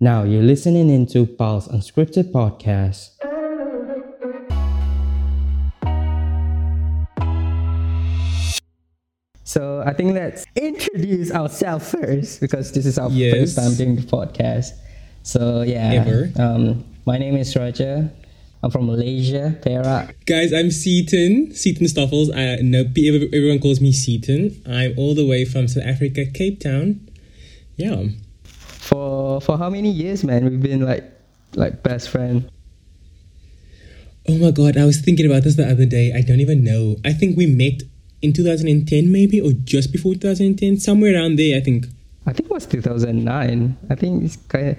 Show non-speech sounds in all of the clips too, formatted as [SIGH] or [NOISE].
Now you're listening into Pulse Unscripted Podcast. So I think let's introduce ourselves first because this is our Yes. first time doing the podcast. So yeah, Ever. Um, my name is Raja. I'm from Malaysia, Perak. Guys, I'm Seaton, Seaton Stoffels. I know everyone calls me Seaton. I'm all the way from South Africa, Cape Town. Yeah. For for how many years, man? We've been like like best friend. Oh my god, I was thinking about this the other day. I don't even know. I think we met in 2010 maybe or just before 2010, somewhere around there, I think. I think it was 2009. I think it's kind of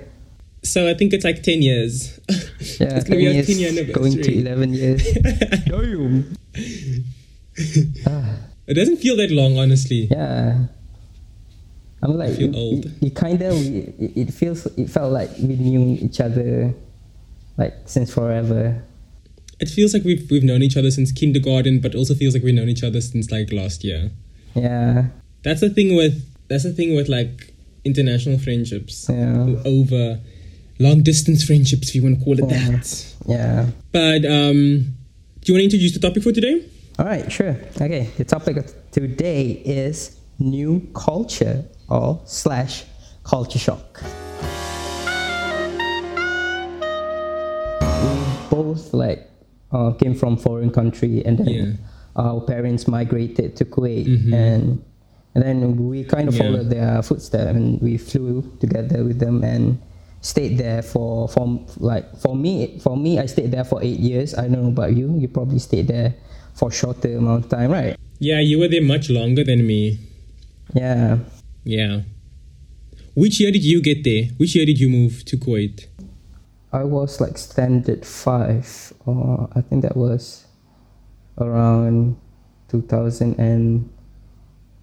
So I think it's like 10 years. yeah, [LAUGHS] it's gonna 10 be our years, 10 year going to 11 years. [LAUGHS] Damn. Ah, It doesn't feel that long, honestly. yeah. I'm like, it- old. It, it kind of, it, it feels, it felt like we knew each other like since forever. It feels like we've we've known each other since kindergarten, but also feels like we've known each other since like last year. Yeah, That's the thing with that's the thing with like international friendships Yeah. over long distance friendships, if you want to call it Yeah. that. yeah. But um, do you want to introduce the topic for today? All right, sure. Okay, the topic of today is new culture or slash culture shock. We both like uh, came from foreign country and then Yeah. our parents migrated to Kuwait Mhm. and and then we kind of Yeah. followed their footsteps and we flew together with them and stayed there for for like for me for me I stayed there for eight years. I don't know about you. You probably stayed there for a shorter amount of time, right? Yeah, you were there much longer than me. Yeah. Yeah. Which year did you get there? Which year did you move to Kuwait? I was like standard five, or I think that was around 2000 and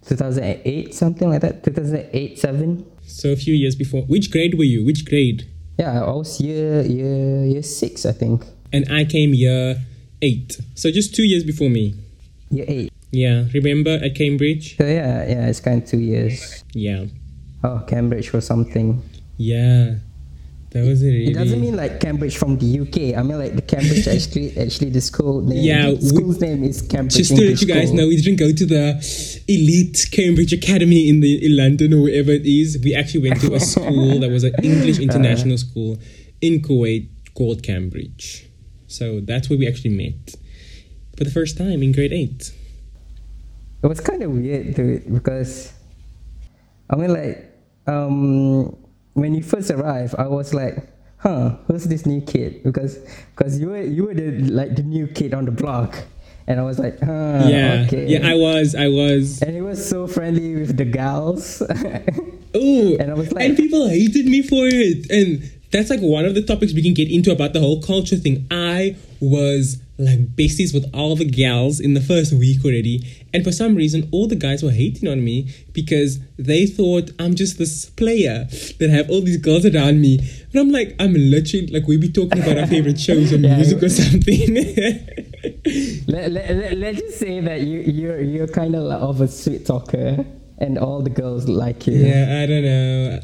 2008, something like that. 2008, seven. So a few years before. Which grade were you? Which grade? Yeah, I was year year year six, I think. And I came year eight. So just two years before me. Year eight. Yeah. Remember at Cambridge? So yeah, yeah, it's kind of two years. Yeah. Oh, Cambridge or something. Yeah. That was a really. It doesn't mean like Cambridge from the UK. I mean like the Cambridge [LAUGHS] actually actually the school name. Yeah, the school's name is Cambridge Just to let you guys know, we didn't go to the elite Cambridge Academy in the in London or wherever it is. We actually went to a [LAUGHS] school that was an English uh. international school in Kuwait called Cambridge. So that's where we actually met for the first time in grade eight. It was kind of weird to because I mean like um when you first arrived I was like huh who's this new kid because because you were you were the like the new kid on the block and I was like huh yeah, okay yeah, I was, I was. and he was so friendly with the gals [LAUGHS] Oh, And I was like- and people hated me for it. And that's like one of the topics we can get into about the whole culture thing. I was like besties with all the gals in the first week already. And for some reason, all the guys were hating on me because they thought I'm just this player that have all these girls around me. And I'm like, I'm literally like, we be talking about our favorite [LAUGHS] shows or Yeah, music or something. [LAUGHS] let, let, let, let's just say that you you're you're kind of of a sweet talker and all the girls like you yeah, I don't know.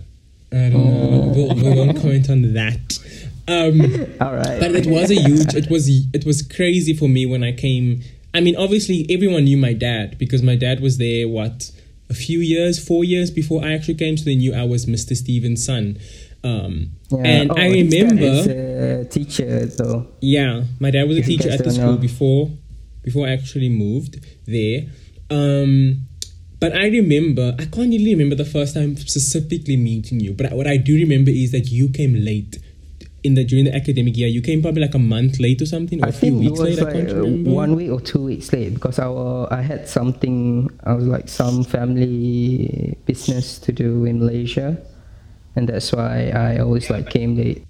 I don't oh. know. We'll, we won't comment on that. Um, [LAUGHS] all right but it was a huge it was it was crazy for me when i came i mean obviously everyone knew my dad because my dad was there what a few years four years before i actually came so they knew i was mr stevens son um, Yeah. and Oh, i remember teacher though yeah my dad was a teacher at the school know. before before i actually moved there um, but I remember, I can't really remember the first time specifically meeting you. But what I do remember is that you came late in the during the academic year. You came probably like a month late or something, or I a few think it weeks was late. I like can't uh, remember. one week or two weeks late because I, wa- I had something, I was like some family business to do in Malaysia. And that's why I always like came late.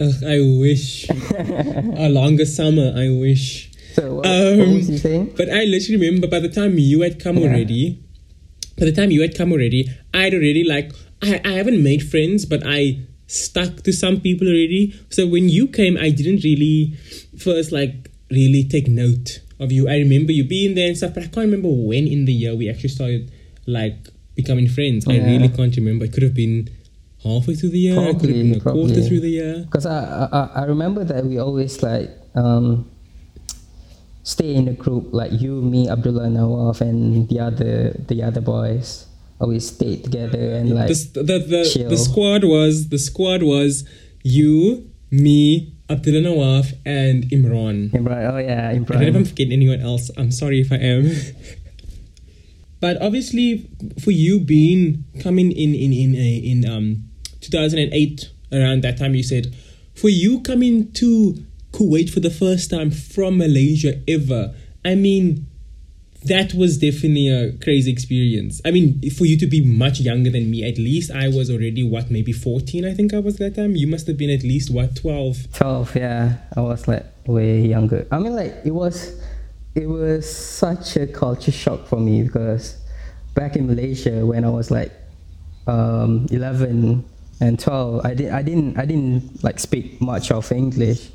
Ugh, I wish [LAUGHS] a longer summer. I wish. So what, what Um, was you saying? But I literally remember by the time you had come Yeah. already, by the time you had come already, I'd already like I, I haven't made friends, but I stuck to some people already. So when you came, I didn't really first like really take note of you. I remember you being there and stuff, but I can't remember when in the year we actually started like becoming friends. I really can't remember. It could have been halfway through the year, could have been a quarter through the year. Because I, I I remember that we always like um, stay in a group like you, me, Abdullah, Nawaf, and the other the other boys always stay together and like the, the, the, the squad was the squad was you, me, Abdullah Nawaf, and Imran. Imran. Oh yeah, I don't know if I'm Imran. forgetting anyone else. I'm sorry if I am. [LAUGHS] but obviously, for you being coming in in in in um 2008 around that time, you said for you coming to Kuwait for the first time from Malaysia ever. I mean, that was definitely a crazy experience. I mean, for you to be much younger than me, at least I was already what maybe 14. I think I was that time. You must have been at least what 12. Twelve. Yeah, I was like way younger. I mean, like it was it was such a culture shock for me because back in Malaysia when I was like um, 11 and 12 I, did, I didn't I didn't like speak much of English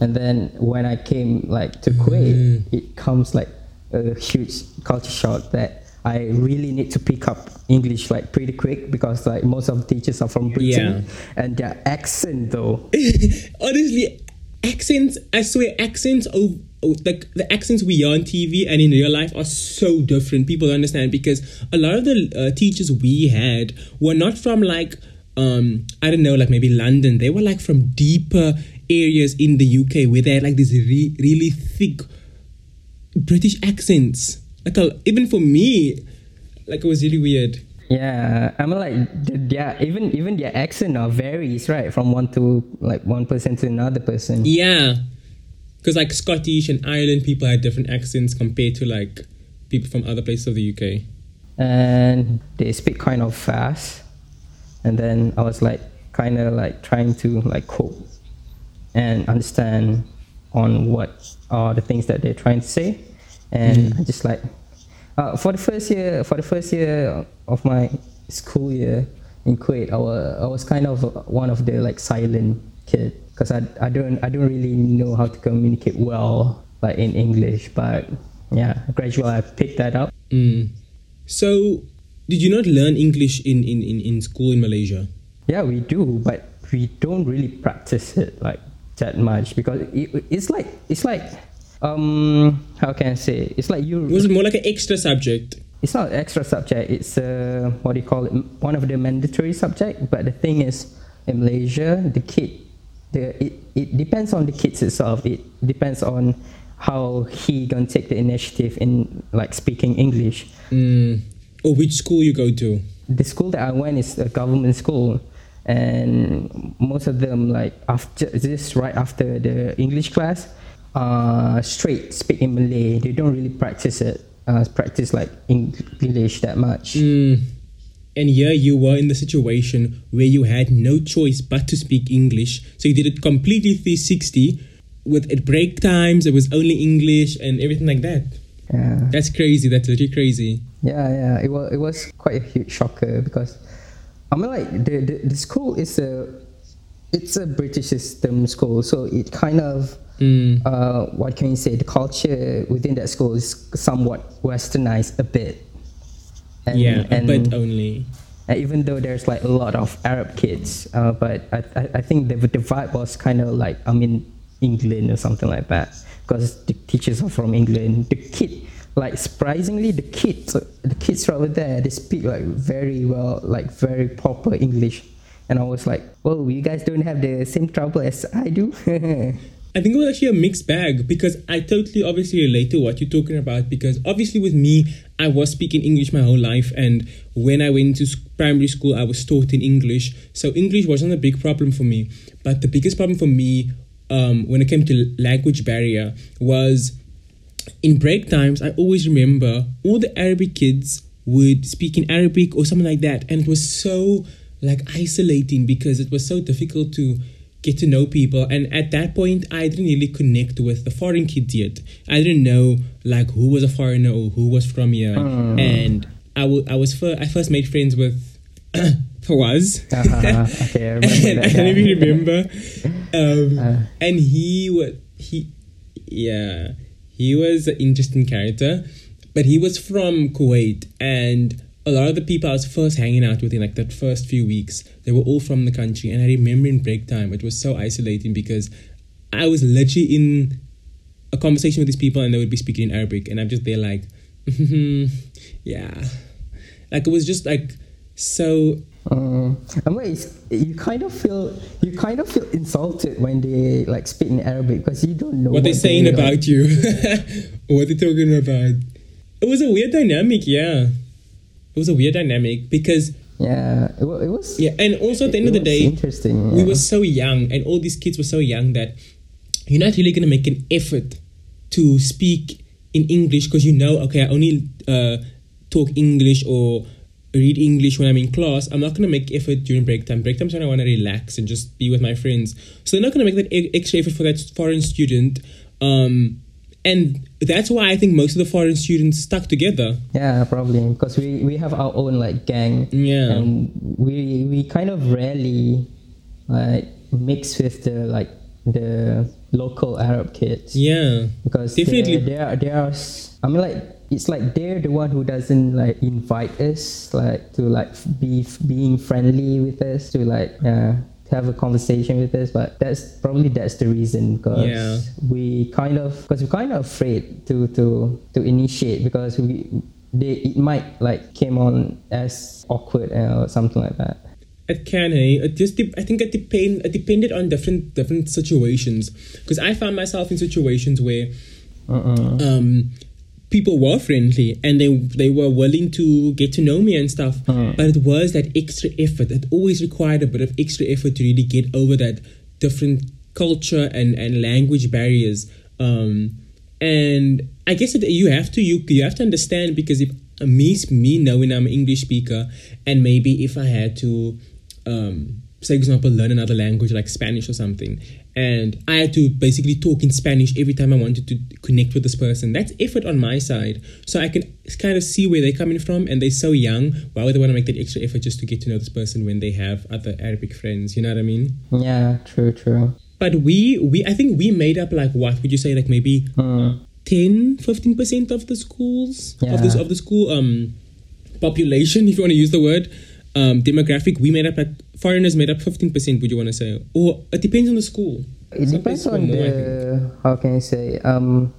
and then when I came like to Kuwait it comes like a huge culture shock that I really need to pick up English like pretty quick because like most of the teachers are from Britain and their accent though [LAUGHS] Honestly, accents, I swear, accents of like the accents we hear on TV and in real life are so different. People understand because a lot of the uh, teachers we had were not from like um I don't know like maybe London. They were like from deeper areas in the UK where they had like these re- really thick British accents. Like a, even for me, like it was really weird. Yeah, I mean like yeah. even even their accent now varies right from one to like one person to another person. Yeah, because like Scottish and Ireland people had different accents compared to like people from other places of the UK. and they speak kind of fast and then i was like kind of like trying to like cope and understand on what are the things that they're trying to say and I just like uh, for the first year for the first year of my school year in Kuwait I was, I was kind of one of the like silent kid because I, I don't I don't really know how to communicate well like in English but yeah gradually I picked that up Mm. So, did you not learn English in, in, in, in school in Malaysia? Yeah, we do, but we don't really practice it like that much because it, it's like it's like um how can I say it's like you it Was more like an extra subject? it's not an extra subject it's uh what do you call it one of the mandatory subject but the thing is in Malaysia the kid the it, it depends on the kids itself it depends on how he gonna take the initiative in like speaking English Mm. Or which school you go to? the school that I went is a government school, and most of them like after this right after the English class, uh, straight speak in Malay. They don't really practice it, uh, practice like English that much. Mm. And here you were in the situation where you had no choice but to speak English. So you did it completely 360 with at break times, it was only English and everything like that. Yeah, That's crazy. That's literally crazy. yeah, yeah. It was it was quite a huge shocker because I mean like the the, the school is a it's a British system school, so it kind of Mm. uh, what can you say? The culture within that school is somewhat westernized a bit. And, yeah, and, but only. even though there's like a lot of Arab kids, uh, but I, I, I think the, the vibe was kind of like I'm in England or something like that because the teachers are from England. The kid, like surprisingly, the kids, the kids over there, they speak like very well, like very proper English. And I was like, "Whoa, you guys don't have the same trouble as I do." [LAUGHS] I think it was actually a mixed bag because I totally obviously relate to what you're talking about because obviously with me I was speaking English my whole life and when I went to primary school I was taught in English. So English wasn't a big problem for me. But the biggest problem for me um, when it came to language barrier was in break times, I always remember all the Arabic kids would speak in Arabic or something like that, and it was so like isolating because it was so difficult to get to know people. And at that point, I didn't really connect with the foreign kids yet. I didn't know like who was a foreigner or who was from here, and I wa- I was fir- I first made friends with [COUGHS] Fawaz. Uh-huh. [LAUGHS] Okay, I remember and that [LAUGHS] I don't even remember. Um, Uh. and he was he, yeah, he was an interesting character, but he was from Kuwait, and a lot of the people I was first hanging out with in like that first few weeks, they were all from the country. And I remember in break time, it was so isolating because I was literally in a conversation with these people and they would be speaking in Arabic. And I'm just there like, [LAUGHS] yeah. Like it was just like so Um, and wait, you kind of feel you kind of feel insulted when they like speak in Arabic because you don't know what they're saying they, about you, [LAUGHS] what they're talking about. It was a weird dynamic, yeah. It was a weird dynamic because Yeah, it, it was. yeah, and also at the end of the day, interesting. we were so young, and all these kids were so young that you're not really gonna make an effort to speak in English because you know, okay, I only uh, talk English or read English when I'm in class. I'm not gonna make effort during break time. Break time's when I want to relax and just be with my friends. So they're not gonna make that extra effort for that foreign student. Um, and that's why I think most of the foreign students stuck together. Yeah, probably because we, we have our own like gang. Yeah. And we we kind of rarely like mix with the like the local Arab kids. Yeah. Because Definitely. they are they are. I mean, like it's like they're the one who doesn't like invite us like to like be being friendly with us to like uh, have a conversation with us. But that's probably that's the reason because Yeah. we kind of because we're kind of afraid to to to initiate because we they it might like came on as awkward or something like that. It can, hey. It just dep I think it depend it depended on different different situations. Because I found myself in situations where Uh-uh. um people were friendly and they they were willing to get to know me and stuff. But it was that extra effort. It always required a bit of extra effort to really get over that different culture and, and language barriers. Um and I guess that you have to you you have to understand because if me me knowing I'm an English speaker and maybe if I had to um, say, for example, learn another language like Spanish or something, and I had to basically talk in Spanish every time I wanted to connect with this person. That's effort on my side. So I can kind of see where they're coming from, and they're so young. Why would they want to make that extra effort just to get to know this person when they have other Arabic friends? You know what I mean? Yeah, true, true. But we, we, I think we made up like what would you say, like maybe Mm. 10 15 percent of the schools of this of the school um population if you want to use the word um demographic we made up like foreigners made up 15 percent would you want to say? Or it depends on the school. It Some depends on more, the how can I say um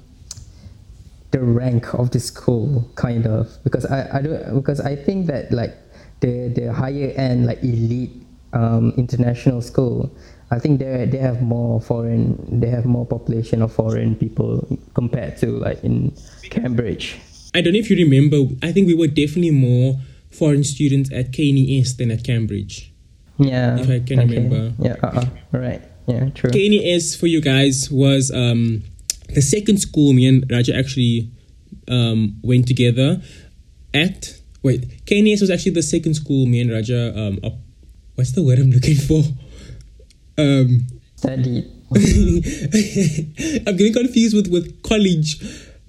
the rank of the school kind of. Because I, I don't because I think that like the the higher end like elite um, international school I think they they have more foreign they have more population of foreign people compared to like in Cambridge. I don't know if you remember i think we were definitely more foreign students at knes than at cambridge yeah If I can remember. yeah uh-uh. right yeah true KNES for you guys was um, the second school me and Raja actually um, went together at. Wait, KNES was actually the second school me and Raja. Um, op- what's the word I'm looking for? Um, studied [LAUGHS] I'm getting confused with, with college.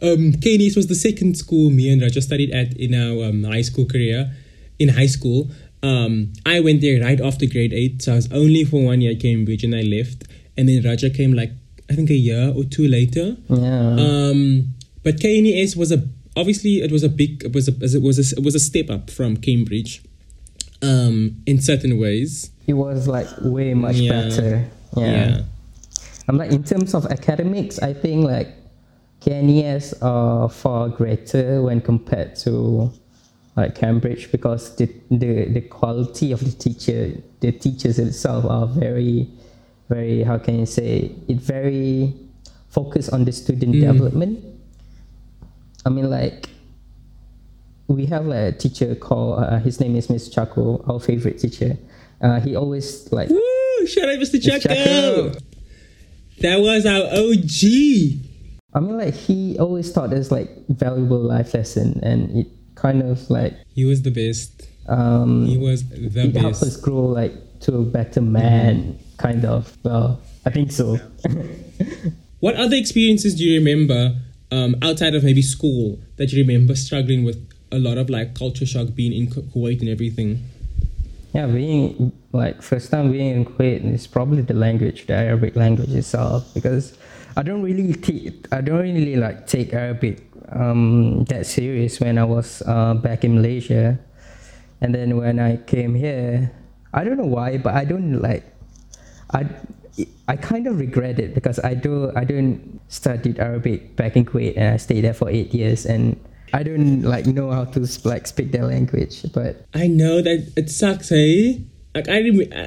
Um, KNES was the second school me and Raja studied at in our um, high school career. In high school, um, I went there right after grade eight, so I was only for one year at Cambridge, and I left. And then Raja came like I think a year or two later. yeah Um, but KNES was a obviously it was a big it was a it was a, it was a step up from Cambridge. Um, in certain ways, it was like way much Yeah. better yeah. I'm like in terms of academics, I think like KNES are far greater when compared to like Cambridge because the the, the quality of the teacher the teachers itself are very very how can you say it very focused on the student development. I mean like we have like a teacher called uh, his name is Miss Chaco, our favorite teacher. Uh, he always like Woo! Shout out, Mr. Chaco. That was our OG. I mean, like he always taught us like valuable life lesson, and it kind of like He was the best. um, He was the it helped us best. grow like to a better man, kind of. Well, I think so. What other experiences do you remember um, outside of maybe school that you remember struggling with a lot of like culture shock being in Kuwait and everything? yeah, being like first time being in Kuwait is probably the language, the Arabic language itself, because I don't really take I don't really like take Arabic um, that serious when I was uh, back in Malaysia. and then when I came here, I don't know why, but I don't like, I, I kind of regret it because I do I don't studied Arabic back in Kuwait and I stayed there for eight years and I don't like know how to like speak their language, but I know that it sucks, hey. Like I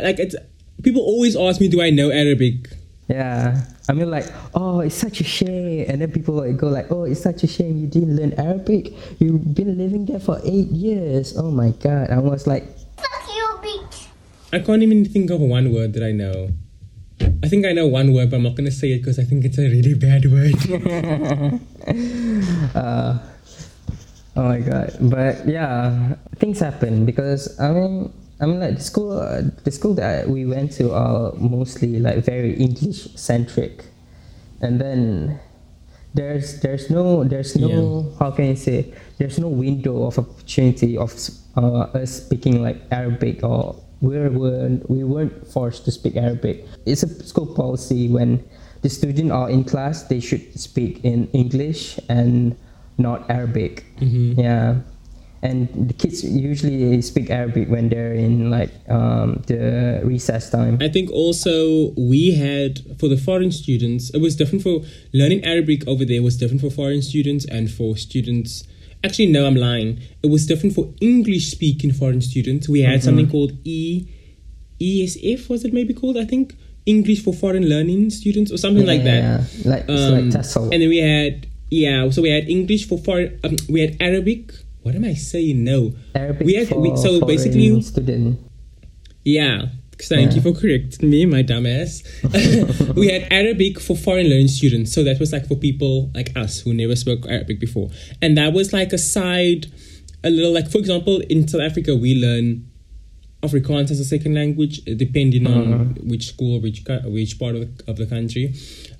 like it's people always ask me, do I know Arabic? Yeah, I mean like oh it's such a shame, and then people like go like oh it's such a shame you didn't learn Arabic. You've been living there for eight years. Oh my god, I was like Fuck you, bitch. I can't even think of one word that I know. I think I know one word, but I'm not gonna say it because I think it's a really bad word. [LAUGHS] uh, oh my god but yeah things happen because i mean i mean like the school uh, the school that we went to are mostly like very english centric and then there's there's no there's no how can i say there's no window of opportunity of uh, us speaking like arabic or we weren't we weren't forced to speak arabic. It's a school policy when the student are in class they should speak in english and not arabic. Yeah and the kids usually speak arabic when they're in like um, the recess time I think also we had for the foreign students, it was different for learning Arabic over there was different for foreign students and for students. Actually, no, I'm lying. It was different for English speaking foreign students. We had something called E ESF was it maybe called? I think English for foreign learning students or something like that. yeah, like Um, like TESOL. And then we had yeah, so we had English for foreign. Um, we had Arabic. What am I saying? No, Arabic we had for we, so basically student. yeah. Thank you for correcting me, my dumbass. [LAUGHS] we had Arabic for foreign learning students. So that was like for people like us who never spoke Arabic before. And that was like a side, a little like, for example, in South Africa, we learn Afrikaans as a second language, uh, depending on which school, which which part of the, of the country.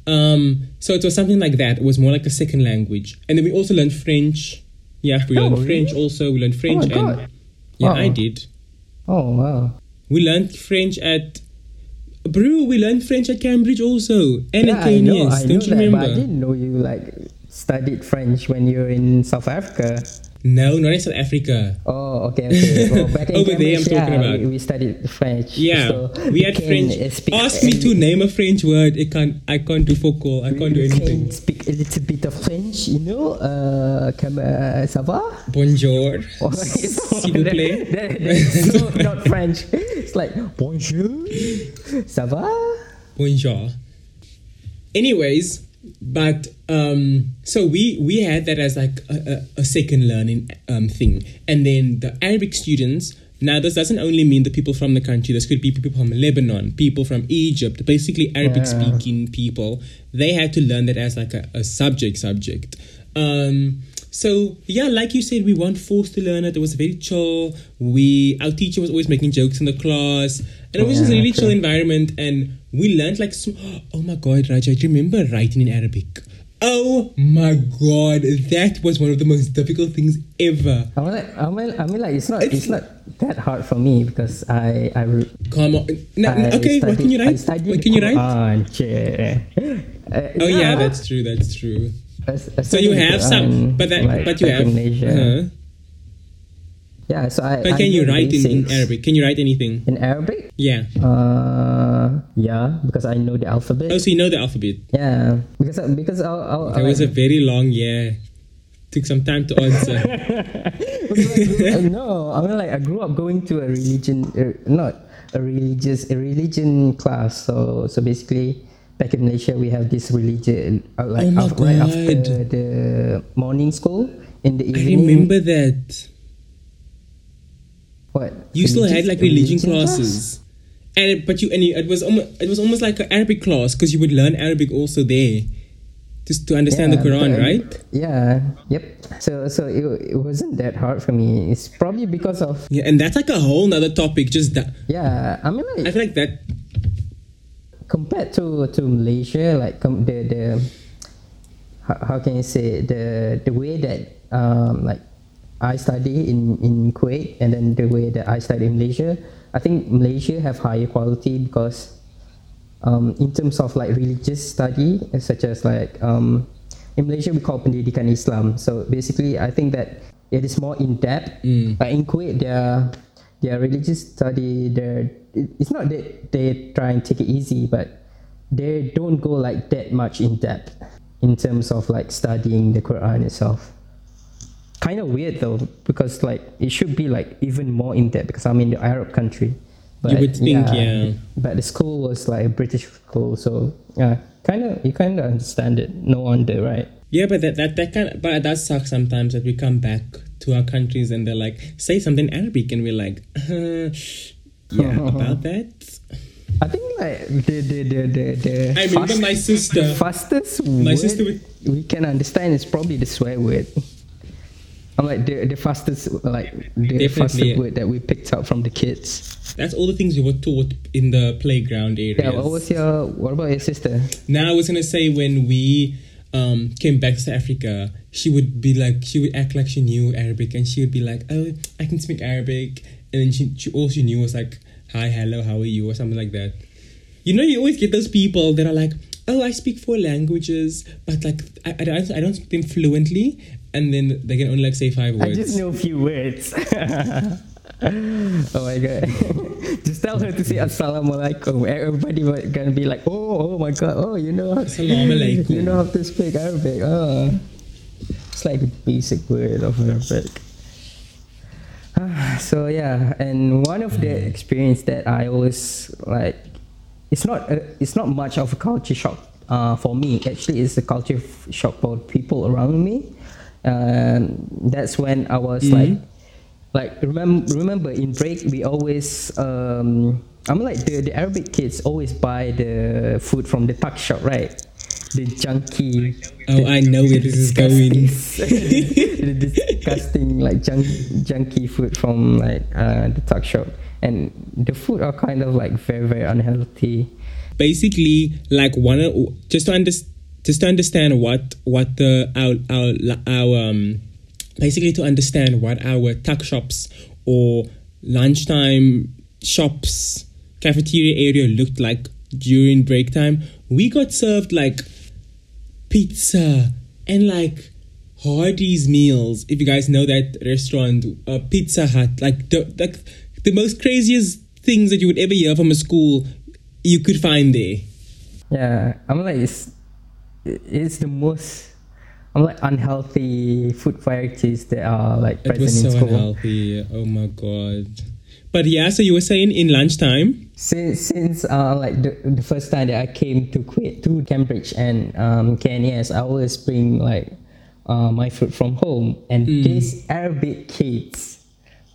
Um, so it was something like that. It was more like a second language. And then we also learned French. Yeah, we Oh, learned really? French also. We learned French. Oh God. and Yeah, Wow. I did. Oh wow! We learned French at. Bro, we learned French at Cambridge also. And yeah, at I know, KNS. I know Don't you that, remember? but I didn't know you like studied French when you were in South Africa. No, not in South Africa. Oh, okay, okay. Well, back [LAUGHS] in Over there I'm talking yeah, about. We, we studied French. Yeah, so we had French. speak Ask me to name a French word. I can't. I can't do focal. I can't do anything. can speak a little bit of French, you know. Uh, comme, uh, ça va? Bonjour. [LAUGHS] Or- [LAUGHS] S'il vous plaît. That- that- so not French. It's like bonjour, ça va? Bonjour. Anyways, but um, so we we had that as like a, a, a second learning um thing, and then the Arabic students. Now, this doesn't only mean the people from the country. This could be people from Lebanon, people from Egypt, basically Arabic-speaking people. They had to learn that as like a, a subject subject. Um, so yeah, like you said, we weren't forced to learn it. It was very chill. We our teacher was always making jokes in the class, and it was just a really chill environment. And we learned like, oh my god, Raja, do you remember writing in Arabic? Oh my god, that was one of the most difficult things ever. I mean, like, I mean, I mean, like it's not, it's, not that hard for me because I, I, Come on, no, I okay, what can you write? What can you write? Yeah. Uh, Oh yeah, that's true. That's true. I So you have some, but that, like, but you have. uh-huh. Yeah, so I. But I can you write in, in. Arabic? Can you write anything? In Arabic? Yeah. Uh, yeah, because I know the alphabet. Oh, so you know the alphabet. Yeah, because because I'll, I'll, That was a very long year. Took some time to answer. [LAUGHS] No, I mean like I grew up going to a religion, uh, not a religious, a religion class. So so basically, back in Malaysia we have this religion uh, like Oh af- right after the morning school in the evening. I remember that. what You still had like religion class? classes, and it, but you and you, it was almost it was almost like an Arabic class because you would learn Arabic also there, just to understand the Quran, but- right? Yeah. Yep. So so it, it wasn't that hard for me. It's probably because of Yeah, and that's like a whole nother topic. Just that yeah. I mean like I feel like that. Compared to to Malaysia, like com- the the how, how can you say the the way that um, like I study in in Kuwait and then the way that I study in Malaysia, I think Malaysia have higher quality because um, in terms of like religious study, such as like um, in Malaysia we call pendidikan Islam. So basically, I think that it is more in depth. Like in Kuwait, their their religious study, their it's not that they try and take it easy, but they don't go like that much in depth in terms of like studying the Quran itself. Kind of weird though, because like it should be like even more in depth because I'm in the Arab country. You would think, yeah. But the school was like a British school, so yeah, kind of you kind of understand it. No wonder, right? Yeah, but that that that kind of, but that sucks sometimes that we come back to our countries and they're like say something Arabic and we're like, [LAUGHS] uh, yeah, [LAUGHS] about that. I think like the the the the, the I remember my sister. fastest My word sister would- we can understand is probably the swear word. I'm like the the fastest like the Definitely. fastest word that we picked up from the kids. That's all the things we were taught in the playground areas. Yeah, what was your what about your sister? Now I was gonna say when we um, came back to South Africa, she would be like she would act like she knew Arabic and she would be like, Oh, I can speak Arabic and then she, she all she knew was like, Hi, hello, how are you? or something like that. You know, you always get those people that are like, Oh, I speak four languages, but like I, I, don't, I don't speak them fluently and then they can only like say five words. I just know a few words. [LAUGHS] oh my god! [LAUGHS] just tell her to say assalamualaikum. Everybody gonna be like, oh, oh my god, oh, you know, how- you know how to speak Arabic. Oh, it's like a basic word of Arabic. [SIGHS] so yeah, and one of the experience that I always like, it's not a, it's not much of a culture shock uh, for me. Actually, it's a culture shock for people around me. Um, that's when I was like, like remember remember in break we always um, I'm like the, the Arabic kids always buy the food from the tuck shop, right? The junky. Oh, I know where this is going. [LAUGHS] the disgusting like junk, junky food from like uh, the tuck shop, and the food are kind of like very very unhealthy. basically like one just to under, just to understand what what the our our, our um basically to understand what our tuck shops or lunchtime shops cafeteria area looked like during break time we got served like pizza and like Hardee's meals. If you guys know that restaurant, uh, Pizza Hut, like the like the most craziest things that you would ever hear from a school, you could find there. Yeah, I'm like it's it's the most I'm like unhealthy food varieties that are like present It was in so school. unhealthy. Oh my god. But yeah, so you were saying in lunchtime. Since since uh, like the, the first time that I came to quit to Cambridge and um, KNS, I always bring like uh, my food from home, and these Arabic kids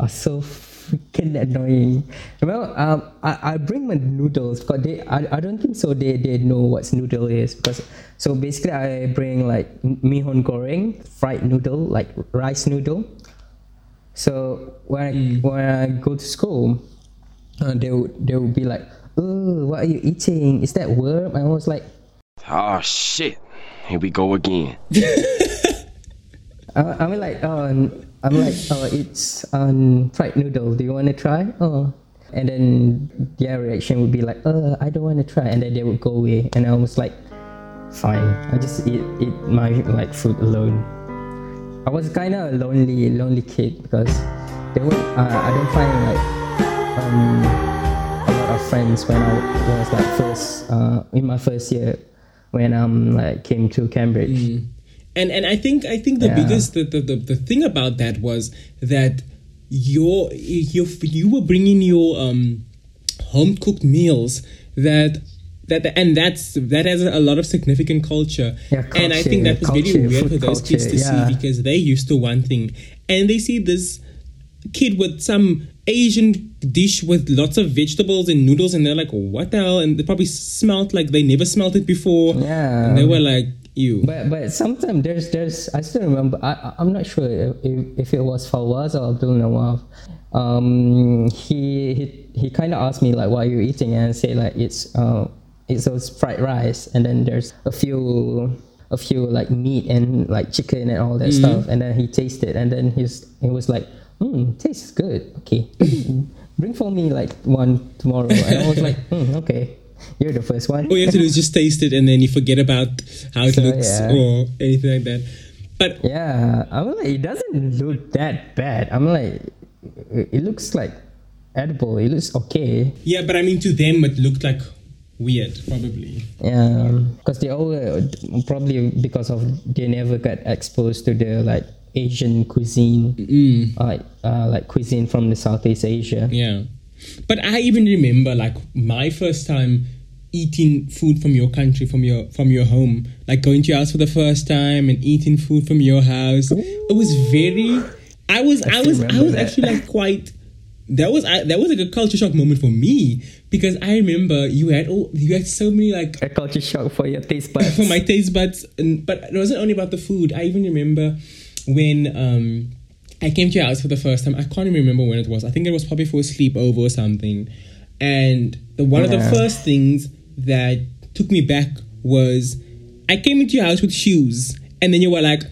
are so freaking annoying. Well, um, I, I bring my noodles because they I, I don't think so they, they know what noodle is because so basically I bring like mihon goreng fried noodle like rice noodle. So when I, when I go to school, uh, they would they would be like, "Oh, what are you eating? Is that worm?" I was like, Oh shit. Here we go again. [LAUGHS] I, I'm like, oh, n- I'm like, oh, it's um fried noodle. Do you want to try? Oh, and then their reaction would be like, uh, I don't want to try, and then they would go away, and I was like, fine, I just eat eat my like food alone. I was kind of a lonely lonely kid because they would uh, I don't find like um a lot of friends when I was like first uh in my first year when um like came to Cambridge. And and I think I think the Yeah. biggest the, the, the, the thing about that was that your your you were bringing your um home cooked meals that that and that's that has a lot of significant culture. Yeah, and I think that was culture, very weird for those kids to yeah. see because they're used to one thing and they see this kid with some Asian dish with lots of vegetables and noodles, and they're like, "What the hell?" And they probably smelt like they never smelt it before. Yeah. and they were like, "You." But but sometimes there's there's I still remember I I'm not sure if, if, if it was Fawaz or Abdul Nawaf. Um, he he he kind of asked me like what are you eating and I say like it's uh it's those fried rice and then there's a few a few like meat and like chicken and all that stuff and then he tasted and then he's he was like hmm tastes good okay [LAUGHS] bring for me like one tomorrow and I was like [LAUGHS] hmm, okay you're the first one All you have to do is just taste it and then you forget about how it So, looks yeah. or anything like that. But Yeah, I'm like, it doesn't look that bad. I'm like, it looks like edible. It looks okay. yeah, but I mean, to them, it looked like weird, probably. Yeah, because they all uh, probably because of they never got exposed to the like Asian cuisine, Mm. like uh, like cuisine from the Southeast Asia. Yeah. But I even remember like my first time eating food from your country, from your from your home. Like going to your house for the first time and eating food from your house. It was very I was I, still was I was that. actually like quite that was I, that was like a culture shock moment for me because I remember you had oh you had so many like A culture shock for your taste buds. [LAUGHS] for my taste buds. And, but it wasn't only about the food. I even remember when um, I came to your house for the first time. I can't even remember when it was. I think it was probably for a sleepover or something. And the one of the first things that took me back was I came into your house with shoes, and then you were like.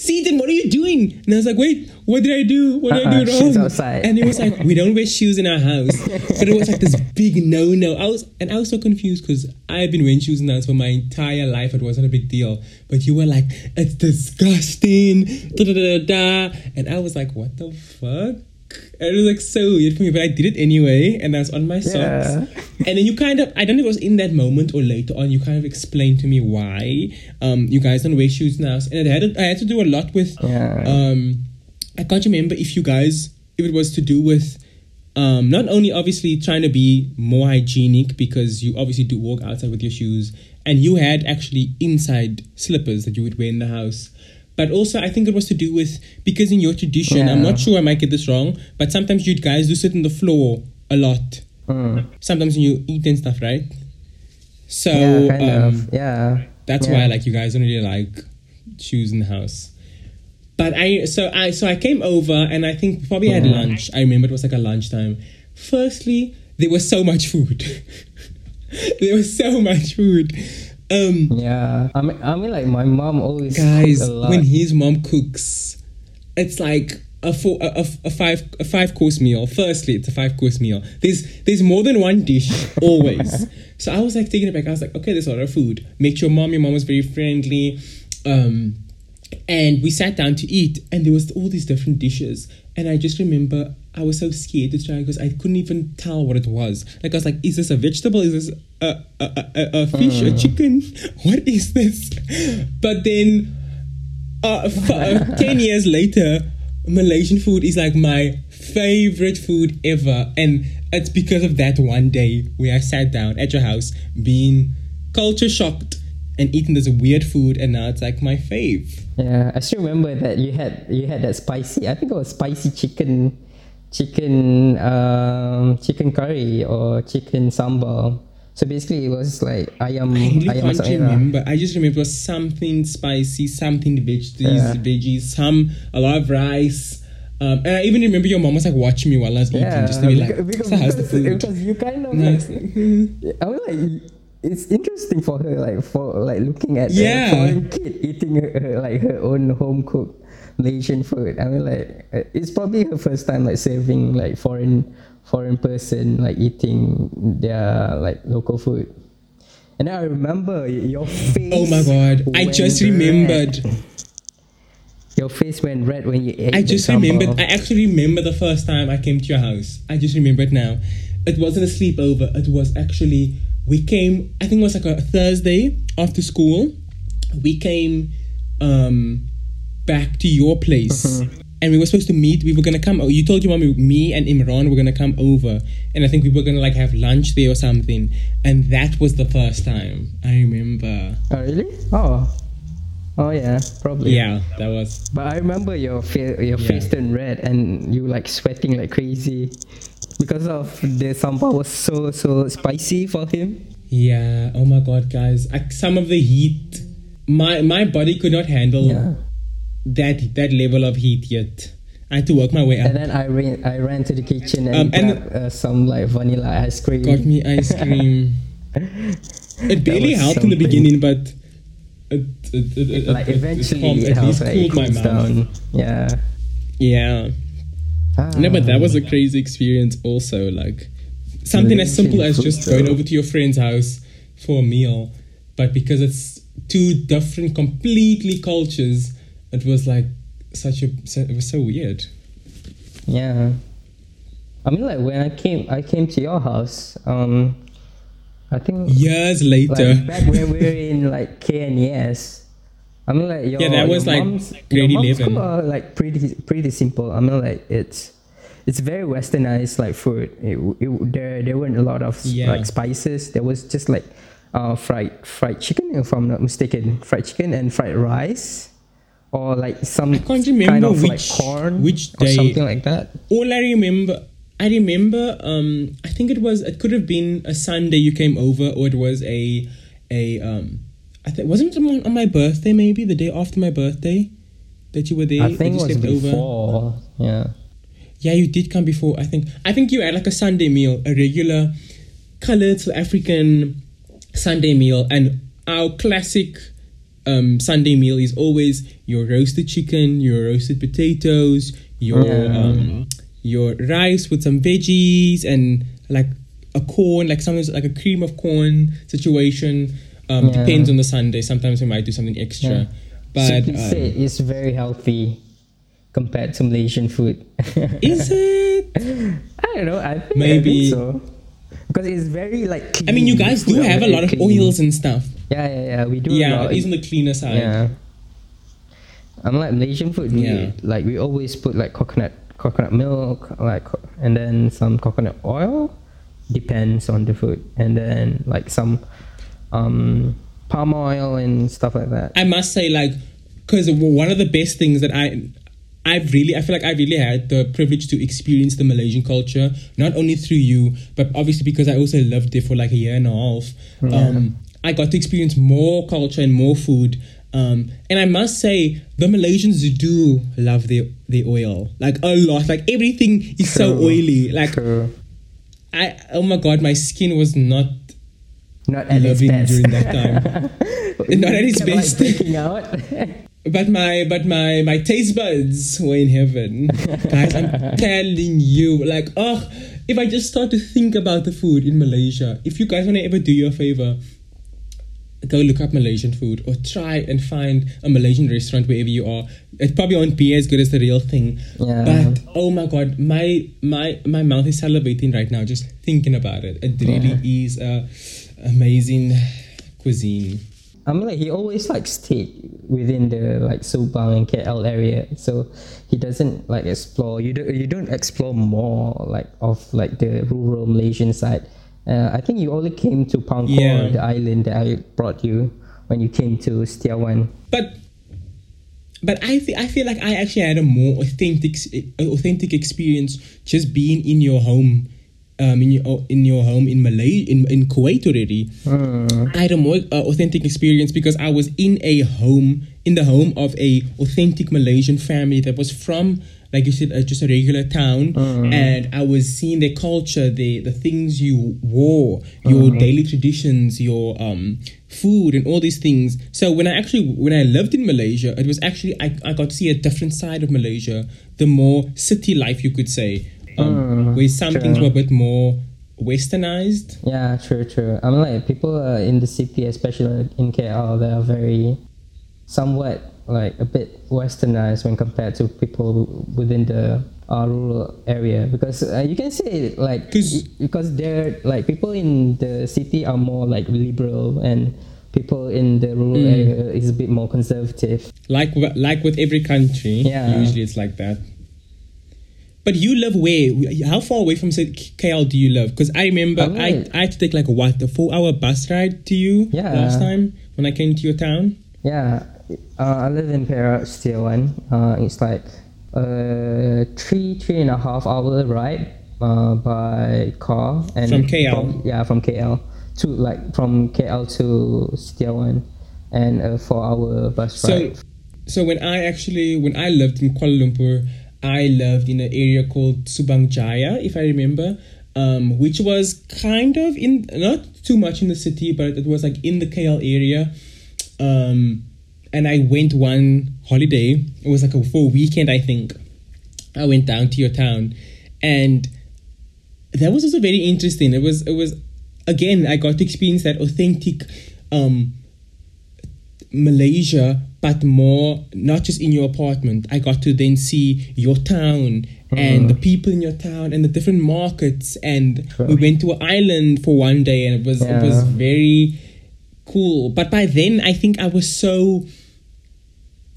Seaton, what are you doing? And I was like, wait, what did I do? What did I Uh-uh, do shoes wrong? outside. And it was like, we don't wear shoes in our house. [LAUGHS] But it was like this big no no. I was and I was so confused because I have been wearing shoes in the house for my entire life. It wasn't a big deal. But you were like, it's disgusting. Da, da, da, da. And I was like, what the fuck? And it was like so weird for me, but I did it anyway, and I was on my socks. Yeah. And then you kind of, I don't know if it was in that moment or later on, you kind of explained to me why um, you guys don't wear shoes now. And I had, to, I had to do a lot with Yeah. um, I can't remember if you guys, if it was to do with um, not only obviously trying to be more hygienic because you obviously do walk outside with your shoes, and you had actually inside slippers that you would wear in the house. But also, I think it was to do with because in your tradition, I'm not sure I might get this wrong, but sometimes you guys do sit on the floor a lot. Mm. Sometimes when you eat and stuff, right? So Yeah, kind um, of. Yeah. that's Yeah. why like you guys don't really like shoes in the house. But I so I so I came over and I think probably had lunch. I remember it was like a lunchtime. Firstly, there was so much food. [LAUGHS] there was so much food. Um Yeah. I mean, I mean, like my mom always guys, cooks a lot. when his mom cooks, it's like a four, a, a, five a five course meal. Firstly, it's a five course meal. There's there's more than one dish [LAUGHS] always. so I was like taking it back. I was like, okay, there's a lot of food. Make sure mom, your mom was very friendly. Um, and we sat down to eat, and there was all these different dishes. And I just remember I was so scared to try because I couldn't even tell what it was. Like I was like, is this a vegetable? Is this a a, a, a, fish? A chicken? [LAUGHS] What is this? But then uh, f- uh, [LAUGHS] 10 years later, Malaysian food is like my favorite food ever. And it's because of that one day where I sat down at your house being culture shocked and eating this weird food. And now it's like my fave. Yeah, I still remember that you had you had that spicy. I think it was spicy chicken, chicken, um, chicken curry or chicken sambal. So basically, it was like ayam I really ayam can't remember. I just remember it was something spicy, something veggies, Yeah. veggies, some a lot of rice. Um, and I even remember your mom was like watching me while I was eating, Yeah, just to be like, because, [LAUGHS] because, "So because, you kind of like. I was like, [LAUGHS] it's interesting for her, like for like looking at Yeah. a foreign kid eating her, like her own home cooked Malaysian food. I mean, like uh, it's probably her first time like serving like foreign foreign person like eating their like local food. And I remember your face. Oh my god! I just red. remembered. Your face went red when you ate. I just remembered. I actually remember the first time I came to your house. I just remember it now. It wasn't a sleepover. It was actually we came. I think it was like a Thursday after school. We came um, back to your place, Mm-hmm. and we were supposed to meet. We were gonna come. You told your mom me and Imran were gonna come over, and I think we were gonna like have lunch there or something. And that was the first time I remember. Oh really? Oh. Oh yeah, probably. Yeah, that was. But I remember your fa- your face turned red and you like sweating like crazy because of the sambal was so so spicy for him. Yeah. Oh my god, guys! I, some of the heat, my my body could not handle Yeah. that that level of heat yet. I had to work my way up. And then I ran I ran to the kitchen and, Um, and- grabbed uh, some like vanilla ice cream. Got me ice cream. [LAUGHS] it barely helped in the beginning, but it, it, it, it, Like it- it eventually calmed- it at least it cooled my mouth. down. Yeah. Yeah. Ah. No, but that was a crazy experience. Also, like something as simple as just going over to your friend's house for a meal, but because it's two different, completely cultures, it was like such a it was so weird. Yeah. I mean, like when I came, I came to your house. Um, I think Years later, like back when we were in like KNES. I mean, like your Yeah, that was, like, mom's, grade your mom's 11. are like pretty pretty simple. I mean, like it's it's very westernized like food. It, it, there there weren't a lot of Yeah. like spices. There was just like uh fried fried chicken, if I'm not mistaken, fried chicken and fried rice. Or like some can't kind remember of like corn which or something like that. all I remember, I remember, um, I think it was, it could have been a Sunday you came over, or it was a, a, um, I think wasn't it on, my birthday maybe the day after my birthday that you were there. I think it was you before. Yeah. Yeah, you did come before. I think. I think you had like a Sunday meal, a regular colored South African Sunday meal, and our classic um, Sunday meal is always your roasted chicken, your roasted potatoes, your Yeah. um, your rice with some veggies, and like a corn, like sometimes like a cream of corn situation. Um, Yeah. Depends on the Sunday. Sometimes we might do something extra, Yeah. but Suki um, it's very healthy compared to Malaysian food. [LAUGHS] is it? I don't know. I think, Maybe- I think so. Because it's very like. Clean. I mean, you guys do have a lot of clean. oils and stuff. Yeah, yeah, yeah. We do. Yeah, it is on the cleaner side. Yeah. I'm like Malaysian food. We, Yeah. Like we always put like coconut, coconut milk, like, and then some coconut oil. Depends on the food, and then like some, um, palm oil and stuff like that. I must say, like, because one of the best things that I, I've really, I feel like I really had the privilege to experience the Malaysian culture, not only through you, but obviously because I also lived there for like a year and a half. Um, I got to experience more culture and more food. Um, and I must say, the Malaysians do love their, their oil, like a lot. Like everything is so oily. Like True. I, oh my god, my skin was not Not at its loving best. during that time. [LAUGHS] Not at its like, best. out. But my but my my taste buds were in heaven. Guys, I'm telling you, like, oh, if I just start to think about the food in Malaysia, if you guys wanna ever do you a favor, go look up Malaysian food or try and find a Malaysian restaurant wherever you are. It probably won't be as good as the real thing. Yeah. But oh my god, my my my mouth is salivating right now just thinking about it. It really is a amazing cuisine. I mean, like he always like stayed within the like Subang and KL area, so he doesn't like explore. You don't you don't explore more like of like the rural Malaysian side. Uh, I think you only came to Pangkor, Yeah. the island that I brought you when you came to Setiawan. but but I feel I feel like I actually had a more authentic authentic experience just being in your home, um, in your in your home in Malay in in Kuwait already. I had a more uh, authentic experience because I was in a home in the home of a authentic Malaysian family that was from. Like you said, uh, just a regular town, and I was seeing their culture, the the things you wore, your daily traditions, your um food, and all these things. So when I actually when I lived in Malaysia, it was actually I, I got to see a different side of Malaysia, the more city life you could say, um, where some things were a bit more westernized. Yeah, true, true. I mean, like people uh, in the city, especially in KL, they are very somewhat like a bit westernized when compared to people within the uh, rural area because uh, you can say like 'Cause- because they're like people in the city are more like liberal and people in the rural Mm. area is a bit more conservative like like with every country Yeah. usually it's like that but you live where how far away from KL do you live because I remember I, I had to take like a what a four hour bus ride to you Yeah. last time when I came to your town Yeah, uh, I live in Perak, Setiawan. Uh, it's like a three, three and a half hour ride uh, by car. And From KL? yeah, from KL to like from KL to Setiawan, and a four hour bus so ride. so when I actually when I lived in Kuala Lumpur I lived in an area called Subang Jaya if I remember um, which was kind of in not too much in the city but it was like in the KL area um, and I went one holiday. It was like a a weekend, I think. I went down to your town, and that was also very interesting. It was it was again I got to experience that authentic, um, Malaysia, but more not just in your apartment. I got to then see your town and the people in your town and the different markets. And we went to an island for one day, and it was it was very cool. But by then, I think I was so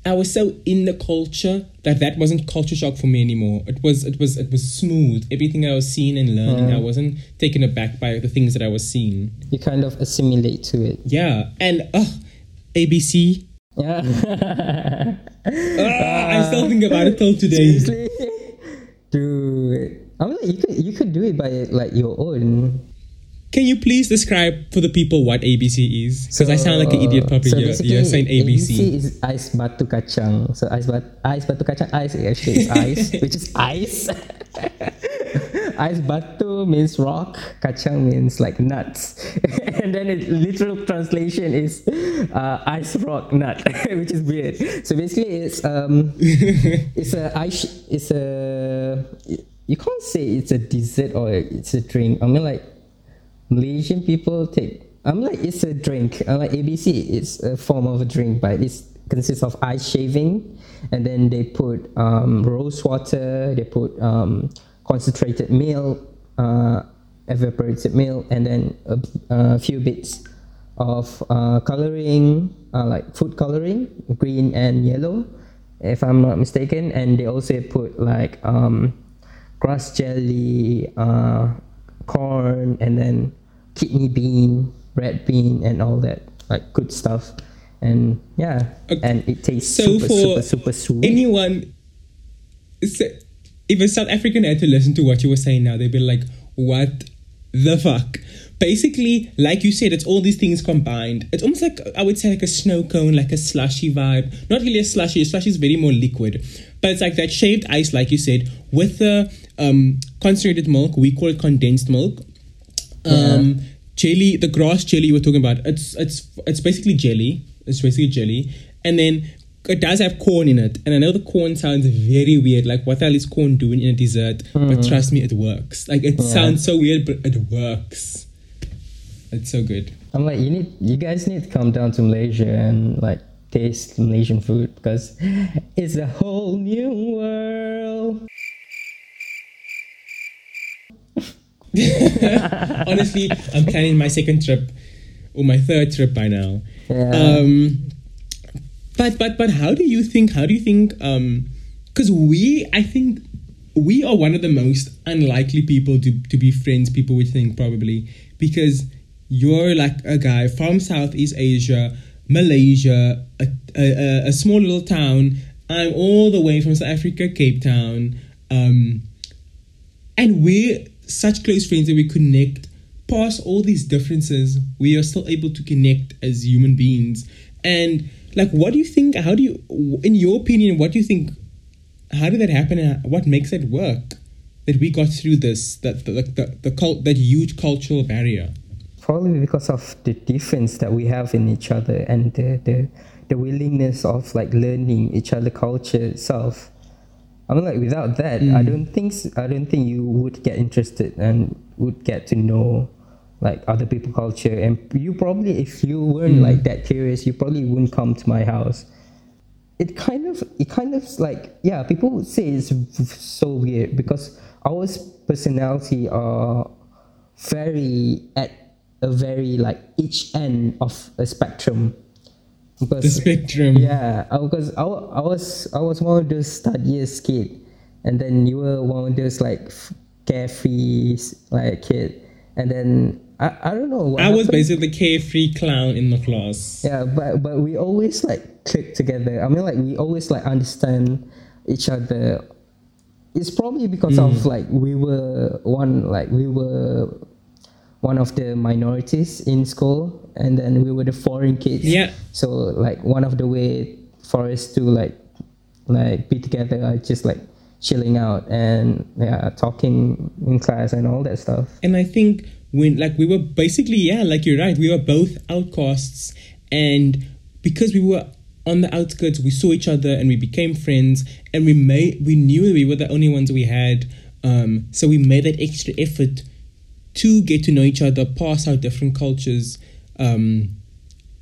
I was so in the culture that that wasn't culture shock for me anymore. It was it was it was smooth. Everything I was seeing and learning, I wasn't taken aback by the things that I was seeing. You kind of assimilate to it. Yeah, and uh, ABC. Yeah. [LAUGHS] Ah, I still think about it till today. Seriously? Dude. I mean, you could you could do it by like your own. Can you please describe for the people what ABC is? Because I sound like an idiot puppy. So you're, you're saying ABC. is ice batu kacang. So ice bat ice batu kacang ice actually is ice, [LAUGHS] which is ice. [LAUGHS] ice batu means rock, kacang means like nuts, [LAUGHS] and then it literal translation is uh, ice rock nut, [LAUGHS] which is weird. So basically, it's um, [LAUGHS] it's a ice, it's a you can't say it's a dessert or it's a drink. I mean like Malaysian people take. I'm like it's a drink. I'm like ABC. It's a form of a drink, but it consists of ice shaving, and then they put um, rose water. They put um, concentrated milk, uh, evaporated milk, and then a, a few bits of uh, coloring, uh, like food coloring, green and yellow, if I'm not mistaken. And they also put like um, grass jelly, uh, corn, and then kidney bean, red bean, and all that like good stuff. And yeah, Okay. and it tastes So super, super, super sweet. anyone, so if a South African had to listen to what you were saying now, they'd be like, "What the fuck?" Basically, like you said, it's all these things combined. It's almost like I would say like a snow cone, like a slushy vibe. Not really a slushy. A slushy is very more liquid, but it's like that shaved ice, like you said, with the um, concentrated milk. We call it condensed milk. Um, jelly, the grass jelly you were talking about. It's it's it's basically jelly. It's basically jelly, and then it does have corn in it. And I know the corn sounds very weird. Like what the hell is corn doing in a dessert? But trust me, it works. Like it sounds so weird, but it works. It's so good. I'm like, you need, you guys need to come down to Malaysia and like taste Malaysian food because it's a whole new world. [LAUGHS] Honestly, I'm planning my second trip or my third trip by now. Yeah. Um, but but but how do you think? How do you think? Um, because we, I think, we are one of the most unlikely people to to be friends. People would think probably because you're like a guy from Southeast Asia, Malaysia, a, a, a- small little town. I'm all the way from South Africa, Cape Town. Um, and we're such close friends that we connect past all these differences we are still able to connect as human beings and like what do you think how do you in your opinion what do you think how did that happen and what makes it work that we got through this that the the, the, cult that huge cultural barrier Probably because of the difference that we have in each other and the, the, the willingness of like learning each other culture itself. I mean, like without that, I mm. don't think i don't think you would get interested and would get to know like other people culture. And you probably, if you weren't mm. like that curious, you probably wouldn't come to my house. It kind of, it kind of like yeah, people would say it's so weird because our personality are very at a very like each end of a spectrum. Because the spectrum yeah, uh, because I, I was I was one of those studious kid, and then you were one of those like carefree like kid, and then I, I don't know. What i was basically the carefree clown in the class Yeah, but but we always like click together. I mean, like we always like understand each other. It's probably because Hmm. of like we were one like we were one of the minorities in school, and then we were the foreign kids. Yeah. So like one of the way for us to like like be together are just like chilling out and yeah talking in class and all that stuff. And I think when like we were basically yeah, like you're right, we were both outcasts and because we were on the outskirts, we saw each other and we became friends and we made we knew we were the only ones we had. Um, so we made that extra effort to get to know each other, pass our different cultures. Um,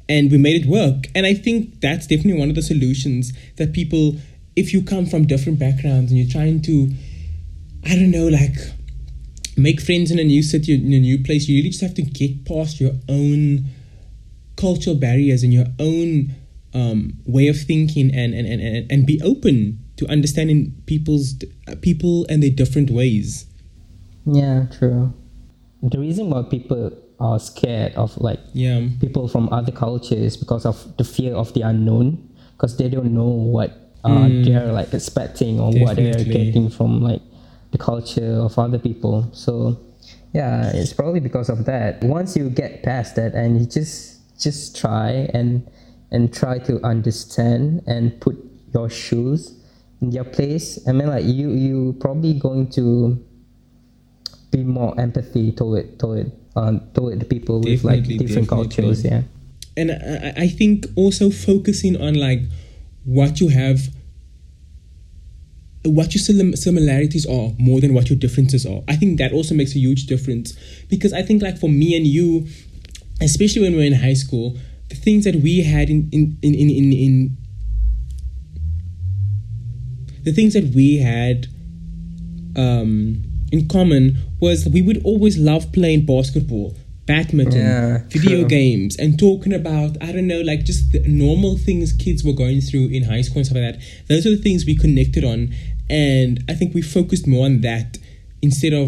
and we made it work. And I think that's definitely one of the solutions that people, if you come from different backgrounds and you're trying to, I don't know, like make friends in a new city, in a new place, you really just have to get past your own cultural barriers and your own um, way of thinking and, and, and, and, and be open to understanding people's people and their different ways. Yeah, true. The reason why people are scared of like Yeah. people from other cultures because of the fear of the unknown because they don't know what uh, they're like expecting or what they're getting from like the culture of other people. So yeah it's probably because of that. Once you get past that and you just just try and and try to understand and put your shoes in their place i mean like you you probably going to be more empathy toward toward um, toward the people with like different definitely. cultures yeah. And I, I think also focusing on like what you have what your similarities are more than what your differences are. I think that also makes a huge difference. Because i think like for me and you especially when we are in high school the things that we had in in in in, in, in the things that we had um, in common was we would always love playing basketball, badminton, Yeah, video true. games, and talking about I don't know, like just the normal things kids were going through in high school and stuff like that. Those are the things we connected on, and I think we focused more on that instead of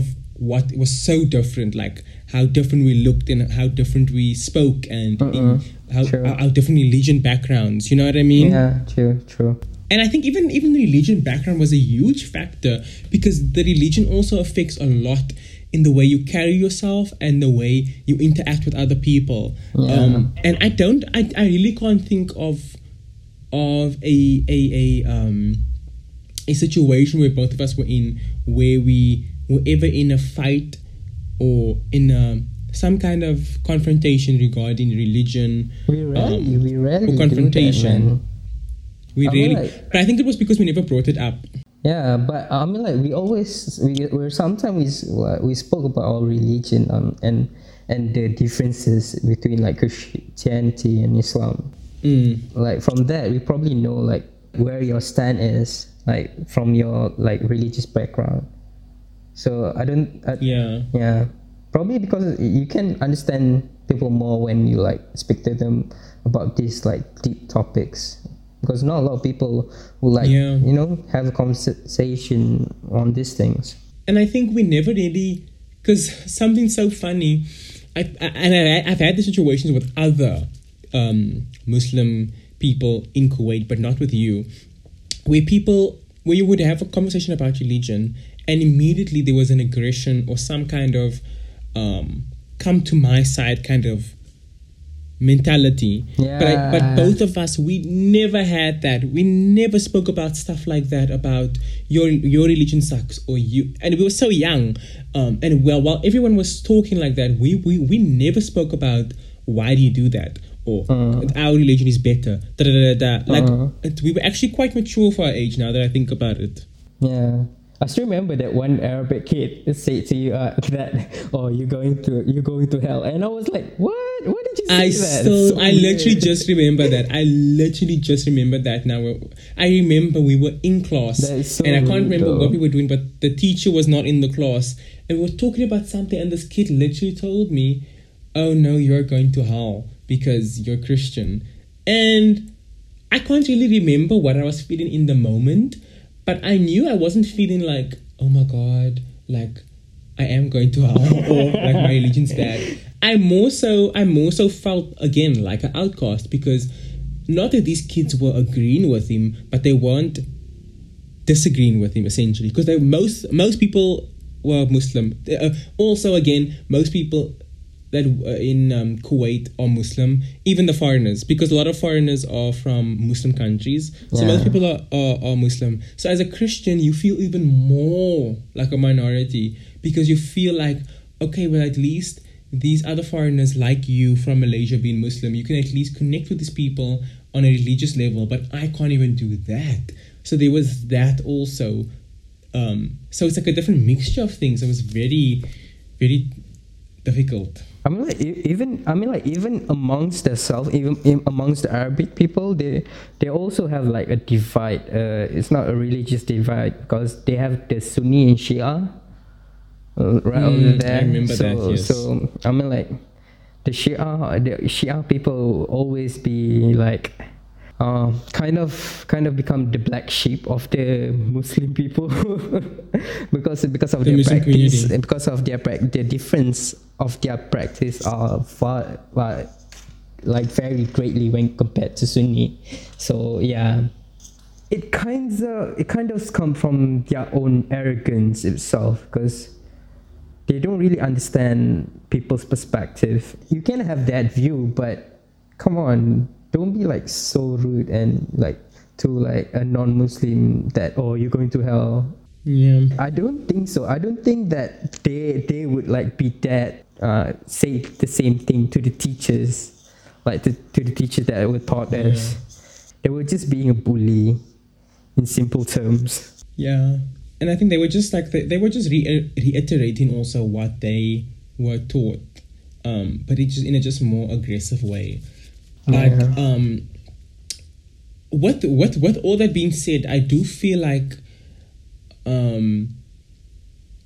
what was so different, like how different we looked and how different we spoke and in how, our, our different religion backgrounds. You know what I mean? Yeah, true, true. And I think even even the religion background was a huge factor because the religion also affects a lot in the way you carry yourself and the way you interact with other people. Um, and I don't, I, I really can't think of of a a a um a situation where both of us were in where we were ever in a fight or in a, some kind of confrontation regarding religion We rarely, um, we rarely or do confrontation. that, we really, like- but I think it was because we never brought it up. Yeah, but I mean, like we always we we sometimes we, uh, we spoke about our religion um, and and the differences between like Christianity and Islam. Mm. Like from that, we probably know like where your stand is, like from your like religious background. So I don't. I, Yeah. Yeah, probably because you can understand people more when you like speak to them about these like deep topics. Because not a lot of people who like Yeah. you know have a conversation on these things. and I think we never really because something so funny. I, I and I, I've had the situations with other um, Muslim people in Kuwait, but not with you, where people where you would have a conversation about religion, and immediately there was an aggression or some kind of um, come to my side kind of mentality. But I, but both of us, we never had that. We never spoke about stuff like that about your your religion sucks or you. And we were so young. Um, and well, while everyone was talking like that, we we we never spoke about why do you do that or our religion is better. Da, da, da, da. Like it, we were actually quite mature for our age now that I think about it. Yeah. I still remember that one Arabic kid said to you uh, [LAUGHS] that, "Oh, you're going to you're going to hell," and I was like, "What? Why did you say I that?" still, so I literally just remember that. I literally just remember that now. I remember we were in class, so and I can't remember though. what we were doing, but the teacher was not in the class, and we were talking about something, and this kid literally told me, "Oh no, you're going to hell because you're Christian," and I can't really remember what I was feeling in the moment, but I knew I wasn't feeling like, "Oh my god," like I am going to hell [LAUGHS] or like my religion's bad. I more so I more so felt again like an outcast because not that these kids were agreeing with him, but they weren't disagreeing with him essentially because they most most people were Muslim. Uh, also, again, most people that uh, in um, Kuwait are Muslim, even the foreigners, because a lot of foreigners are from Muslim countries. So most Yeah. people are, are, are Muslim. So as a Christian, you feel even more like a minority because you feel like, okay, well, at least these other foreigners like you from Malaysia being Muslim, you can at least connect with these people on a religious level, but I can't even do that. So there was that also. Um, so it's like a different mixture of things. It was very, very difficult. I mean, like even I mean, like even amongst themselves, even amongst the Arabic people, they they also have like a divide. Uh, it's not a religious divide because they have the Sunni and Shia, uh, right over Mm, I there. remember so, that, yes. So I mean, like the Shia, the Shia people always be like. Uh, kind of, kind of become the black sheep of the Muslim people [LAUGHS] because because of The their Muslim practice, community. because of their prac the difference of their practice are far like, like very greatly when compared to Sunni. So yeah, it kind of it kind of comes from their own arrogance itself because they don't really understand people's perspective. You can have that view, but come on, don't be like so rude and like to like a non-Muslim that oh you're going to hell Yeah. I don't think so. I don't think that they they would like be that uh, say the same thing to the teachers, like to, to the teachers that were taught us. They were just being a bully, in simple terms. Yeah. And I think they were just like, they, they were just re- reiterating also what they were taught, um, but it just in a just more aggressive way. Like, Yeah. um, with, with, with all that being said, I do feel like um,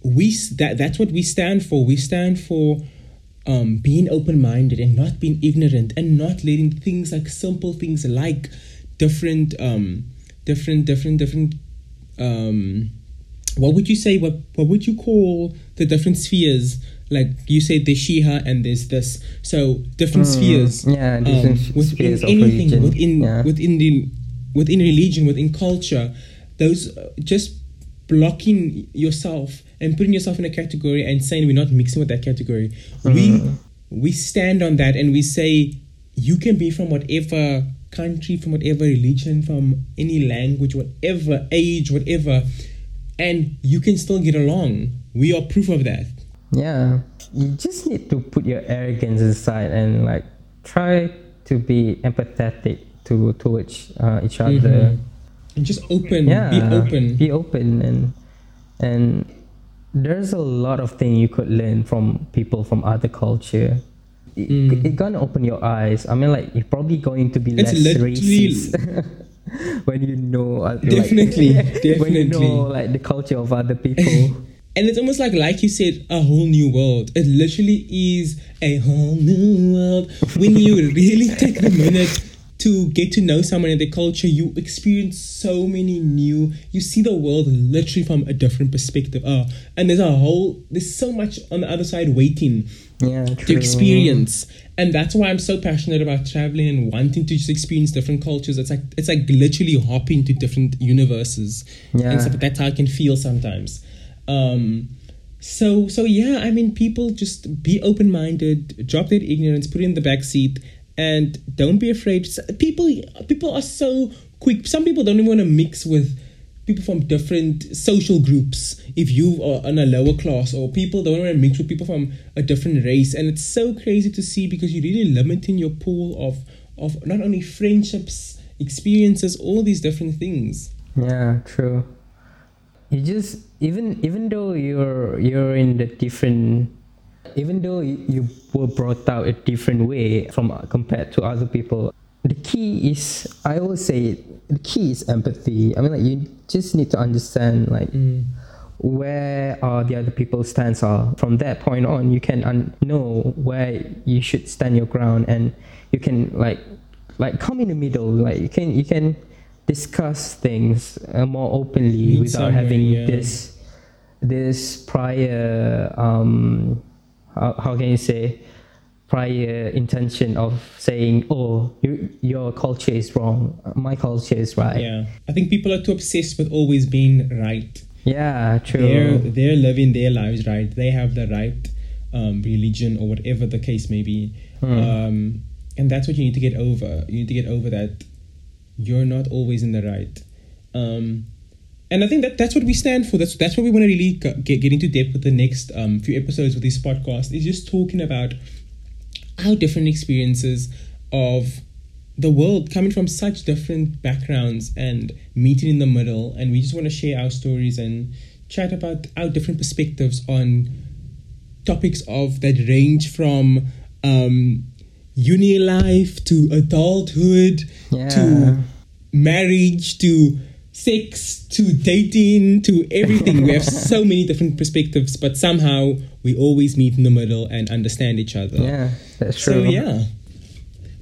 we that that's what we stand for. We stand for um, being open minded and not being ignorant and not letting things like simple things like different um, different different different um, what would you say what what would you call the different spheres like you said there's Shia and there's this. So different spheres Hmm. yeah, different within spheres anything within Yeah. within the within religion within culture those uh, just blocking yourself and putting yourself in a category and saying we're not mixing with that category. We we stand on that and we say you can be from whatever country from whatever religion from any language whatever age whatever and you can still get along. We are proof of that Yeah, you just need to put your arrogance aside and like try to be empathetic to towards uh, each other. and just open. Yeah. be open. Be open and and there's a lot of things you could learn from people from other culture. It, Mm. it gonna open your eyes. I mean like you're probably going to be It's less racist [LAUGHS] when you know uh, like- Definitely, [LAUGHS] when you know like the culture of other people And it's almost like, like you said, a whole new world. It literally is a whole new world. When you [LAUGHS] really take the minute to get to know someone and their culture, you experience so many new. You see the world literally from a different perspective. Oh, and there's a whole. There's so much on the other side waiting yeah to experience and that's why i'm so passionate about traveling and wanting to just experience different cultures it's like it's like literally hopping to different universes Yeah. and stuff that's how i can feel sometimes um so so yeah i mean people just be open-minded drop their ignorance put it in the back seat and don't be afraid. People people are so quick. Some people don't even want to mix with people from different social groups if you are on a lower class or people don't want to mix with people from a different race. And it's so crazy to see because you're really limiting your pool of of not only friendships experiences all these different things. Yeah, true. You just even even though you're you're in the different, even though you, were brought out a different way from compared to other people, the key is I always say the key is empathy. I mean, like you just need to understand like mm. where are the other people's stance are. From that point on, you can un- know where you should stand your ground, and you can like like come in the middle. Like you can you can discuss things uh, more openly without having yeah. this this prior um how, how can you say prior intention of saying oh you, your culture is wrong. My culture is right. Yeah. I think people are too obsessed with always being right. Yeah true. They're they're living their lives right. They have the right um, religion or whatever the case may be. Um, and that's what you need to get over. You need to get over that you're not always in the right um, and I think that that's what we stand for. That's that's what we want to really get get into depth with the next um, few episodes of this podcast. Is just talking about our different experiences of the world coming from such different backgrounds and meeting in the middle and we just want to share our stories and chat about our different perspectives on topics of that range from um, uni life to adulthood Yeah. to marriage to sex to dating to everything. we have [LAUGHS] so many different perspectives, but somehow we always meet in the middle and understand each other. Yeah, that's true. So yeah,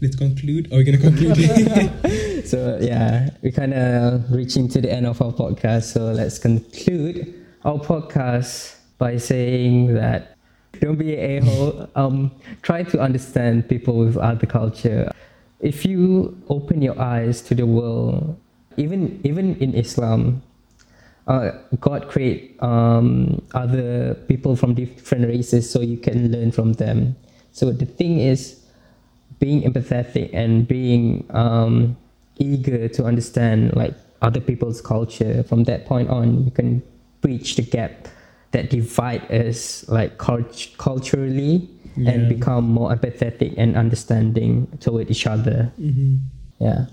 let's conclude. Are we gonna conclude? [LAUGHS] [LAUGHS] So yeah, we're kind of reaching to the end of our podcast. So let's conclude our podcast by saying that don't be an a hole. Um, try to understand people with other culture. If you open your eyes to the world, even even in Islam, uh, God create um, other people from different races so you can learn from them. So the thing is, being empathetic and being um, eager to understand like other people's culture. From that point on, you can bridge the gap that divide us like cult- culturally and become more empathetic and understanding toward each other. Mhm. Yeah.